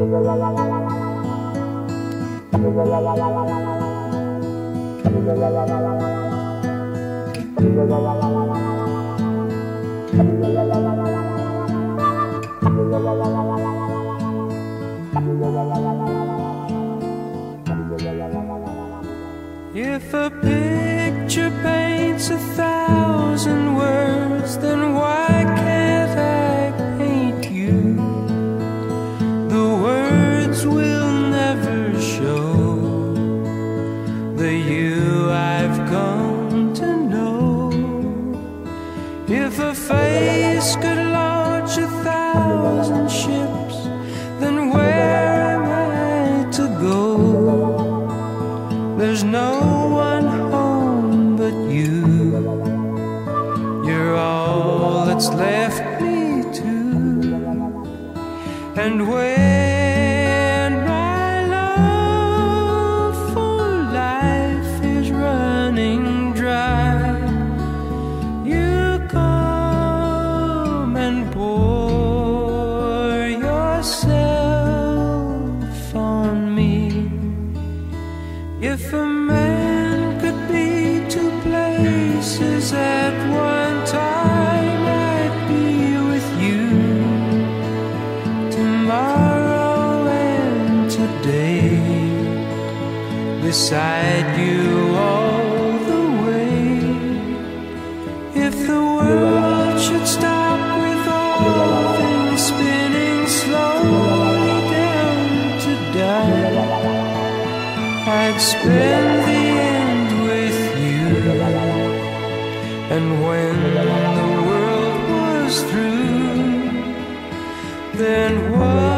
If a picture paints a thousand words, then why left me to. And when my love for life is running dry, you come and pour yourself on me. If a man could be two places at beside you all the way. If the world should stop with all things spinning slowly down to die. I'd spend the end with you. And when the world was through, then one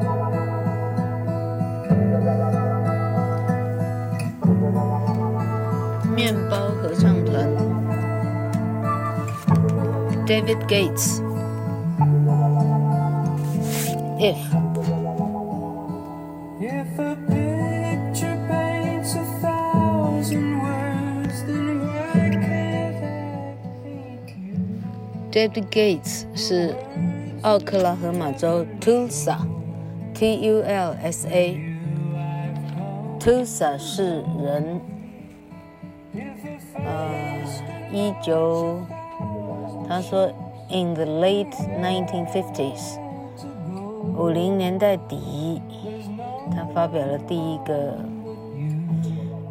面包合唱团，David Gates。If If a picture paints a thousand words, then why can't I paint you? David Gates 是奥克拉荷马州 Tulsa，T-U-L-S-A。Tulsa 是人，呃，一九，他说 in the late 1950s，五零年代底，他发表了第一个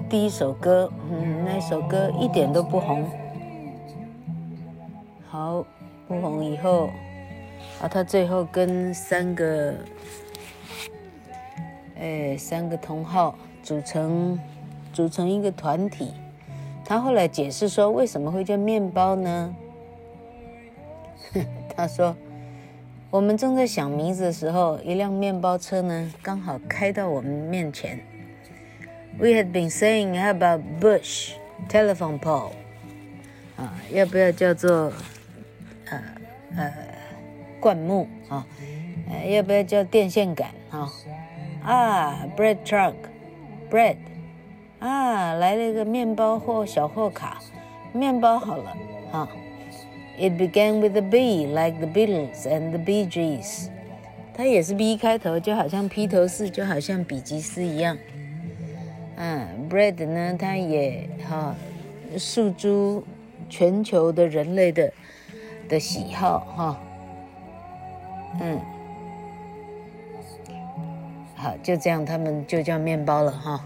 第一首歌，嗯，那首歌一点都不红。好，不红以后，啊，他最后跟三个，哎，三个同好组成组成一个团体。他后来解释说，为什么会叫面包呢？他说，我们正在想名字的时候，一辆面包车呢，刚好开到我们面前。We had been saying about bush telephone pole，啊，要不要叫做？呃呃，灌木啊，呃，要不要叫电线杆啊？啊，bread truck，bread，啊，来了一个面包货小货卡，面包好了啊。It began with a B, like the Beatles and the Bee Gees。它也是 B 开头，就好像披头士，就好像比吉斯一样。嗯，bread 呢，它也哈诉诸全球的人类的。的喜好哈，嗯，好，就这样，他们就叫面包了哈，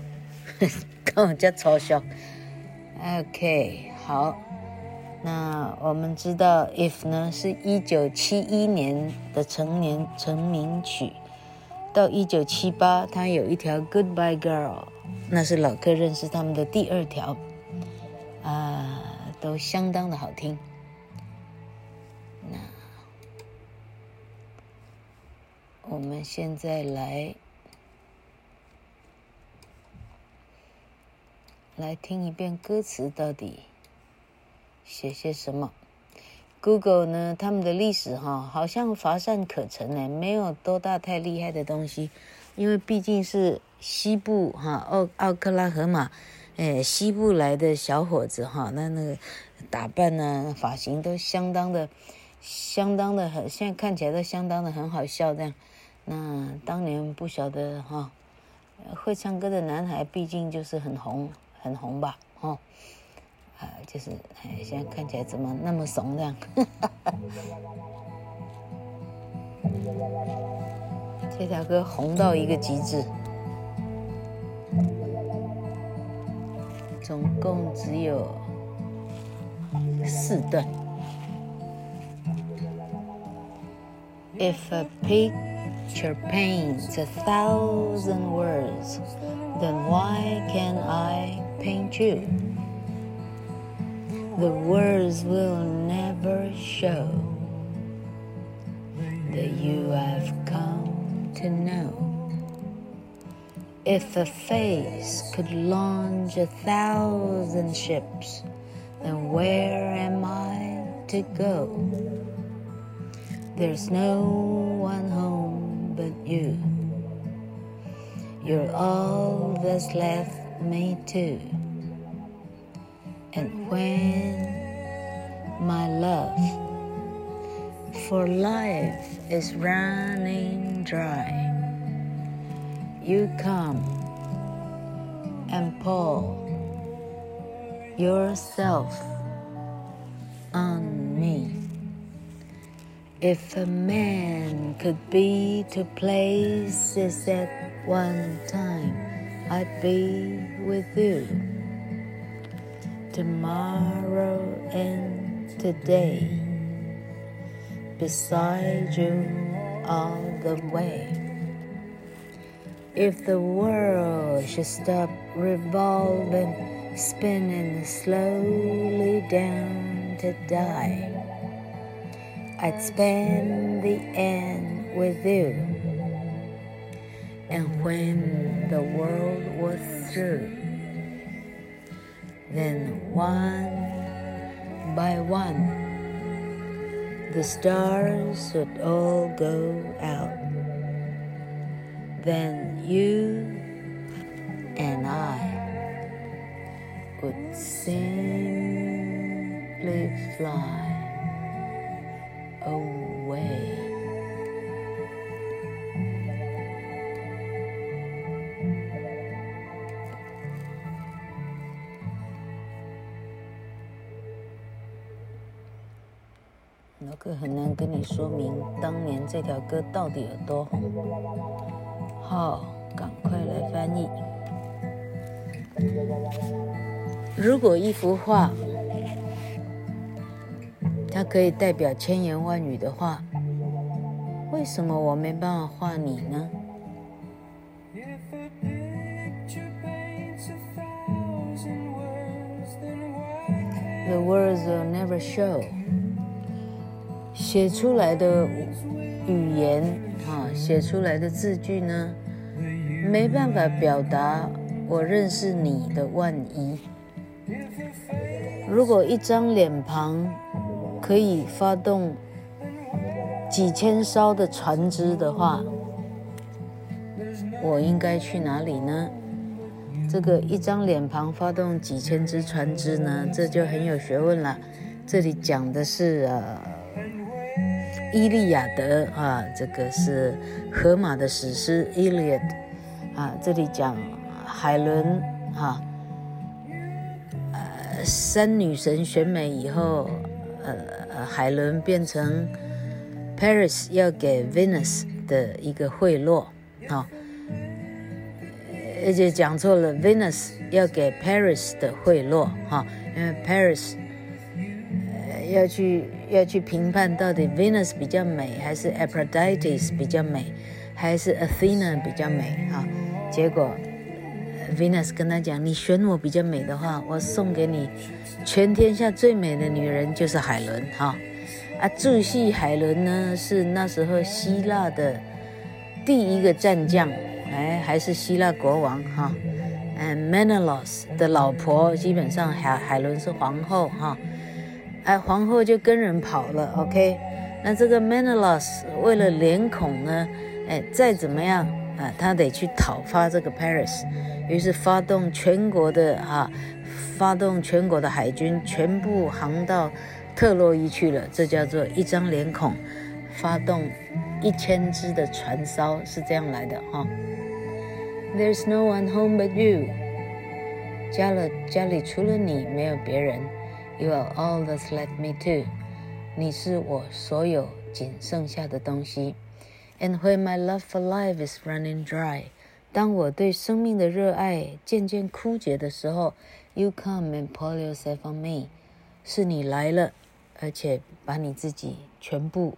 跟我叫嘲笑。OK，好，那我们知道 If 呢是一九七一年的成年成名曲，到一九七八，他有一条 Goodbye Girl，那是老客认识他们的第二条。啊，都相当的好听。那我们现在来来听一遍歌词，到底写些什么？Google 呢，他们的历史哈，好像乏善可陈呢，没有多大太厉害的东西，因为毕竟是西部哈，奥奥克拉荷马，哎，西部来的小伙子哈，那那个打扮呢，发型都相当的，相当的很，现在看起来都相当的很好笑这样。那当年不晓得哈，会唱歌的男孩毕竟就是很红，很红吧，哈。啊，就是哎，现在看起来怎么那么怂这样？这条歌红到一个极致，总共只有四段。If a picture paints a thousand words, then why can I paint you? The words will never show that you have come to know. If a face could launch a thousand ships, then where am I to go? There's no one home but you. You're all that's left me to. And when my love for life is running dry, you come and pour yourself on me. If a man could be two places at one time, I'd be with you tomorrow and today beside you all the way. If the world should stop revolving, spinning slowly down to die, I'd spend the end with you. And when the world was through, then one by one, the stars would all go out. Then you and I would simply fly away. 老哥很难跟你说明当年这条歌到底有多红。好，赶快来翻译。如果一幅画，它可以代表千言万语的话，为什么我没办法画你呢？The words will never show. 写出来的语言啊，写出来的字句呢，没办法表达我认识你的万一。如果一张脸庞可以发动几千艘的船只的话，我应该去哪里呢？这个一张脸庞发动几千只船只呢，这就很有学问了。这里讲的是呃。伊利亚德啊，这个是荷马的史诗《Iliad》啊，这里讲海伦啊，呃，三女神选美以后，呃，海伦变成 Paris 要给 Venus 的一个贿赂啊，而且讲错了，Venus 要给 Paris 的贿赂哈，因为 Paris 要去。要去评判到底 Venus 比较美，还是 Aphrodite 比较美，还是 Athena 比较美啊？结果 Venus 跟他讲：“你选我比较美的话，我送给你全天下最美的女人就是海伦哈。”啊，驻西海伦呢是那时候希腊的第一个战将，哎，还是希腊国王哈。嗯，Menelaus 的老婆，基本上海海伦是皇后哈。哎，皇后就跟人跑了，OK。那这个 Menelaus 为了脸孔呢，哎，再怎么样啊，他得去讨伐这个 Paris，于是发动全国的哈，发动全国的海军，全部航到特洛伊去了。这叫做一张脸孔，发动一千只的船艘，是这样来的哈。There's no one home but you。家了家里除了你没有别人。You are all that's left me too。你是我所有仅剩下的东西。And when my love for life is running dry，当我对生命的热爱渐渐枯竭的时候，You come and pour yourself on me。是你来了，而且把你自己全部，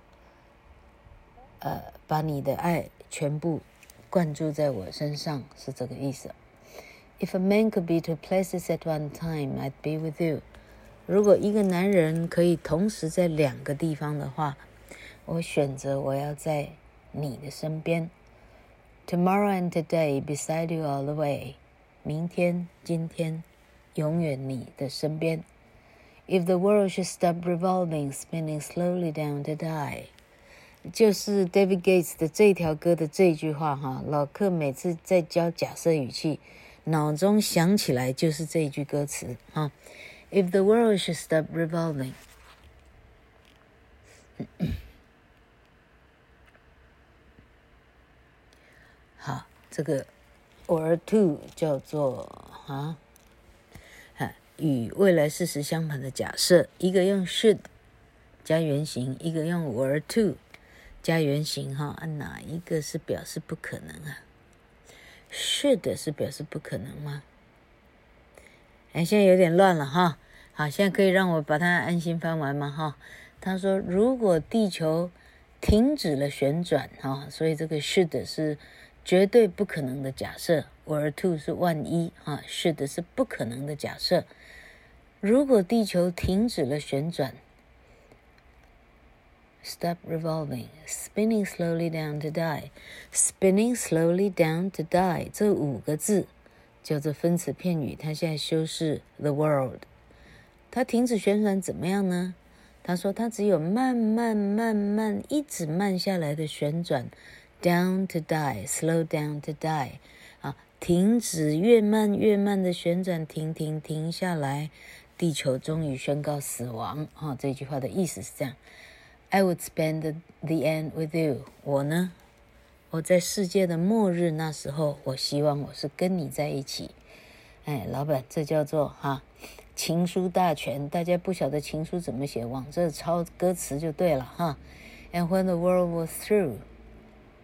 呃，把你的爱全部灌注在我身上，是这个意思。If a man could be two places at one time, I'd be with you。 如果一个男人可以同时在两个地方的话，我选择我要在你的身边。Tomorrow and today beside you all the way。明天、今天，永远你的身边。If the world should stop revolving, spinning slowly down to die，就是 David Gates 的这条歌的这句话哈。老克每次在教假设语气，脑中想起来就是这一句歌词哈。If the world should stop revolving，好，这个 or to 叫做啊，与未来事实相反的假设，一个用 should 加原形，一个用 or to 加原形，哈，哪一个是表示不可能啊？should 是表示不可能吗？哎，现在有点乱了哈。好，现在可以让我把它安心翻完吗？哈，他说如果地球停止了旋转，哈，所以这个 should 是绝对不可能的假设，or to 是万一，哈，should 是不可能的假设。如果地球停止了旋转，stop revolving，spinning slowly down to die，spinning slowly down to die，这五个字叫做分词片语，它现在修饰 the world。它停止旋转怎么样呢？他说它只有慢慢慢慢一直慢下来的旋转，down to die，slow down to die，啊，停止越慢越慢的旋转，停停停下来，地球终于宣告死亡。哈、哦，这句话的意思是这样：I would spend the, end with you。我呢，我在世界的末日那时候，我希望我是跟你在一起。哎，老板，这叫做哈。情书大全，大家不晓得情书怎么写，往这抄歌词就对了哈。And when the world was through，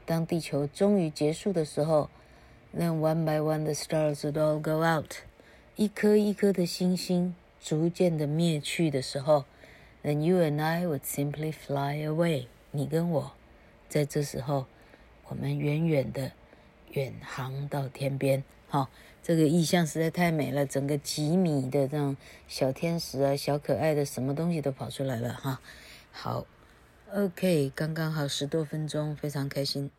当地球终于结束的时候，then one by one the stars would all go out，一颗一颗的星星逐渐的灭去的时候，then you and I would simply fly away，你跟我，在这时候，我们远远的远航到天边，好。这个意象实在太美了，整个几米的这种小天使啊，小可爱的，什么东西都跑出来了哈。好，OK，刚刚好十多分钟，非常开心。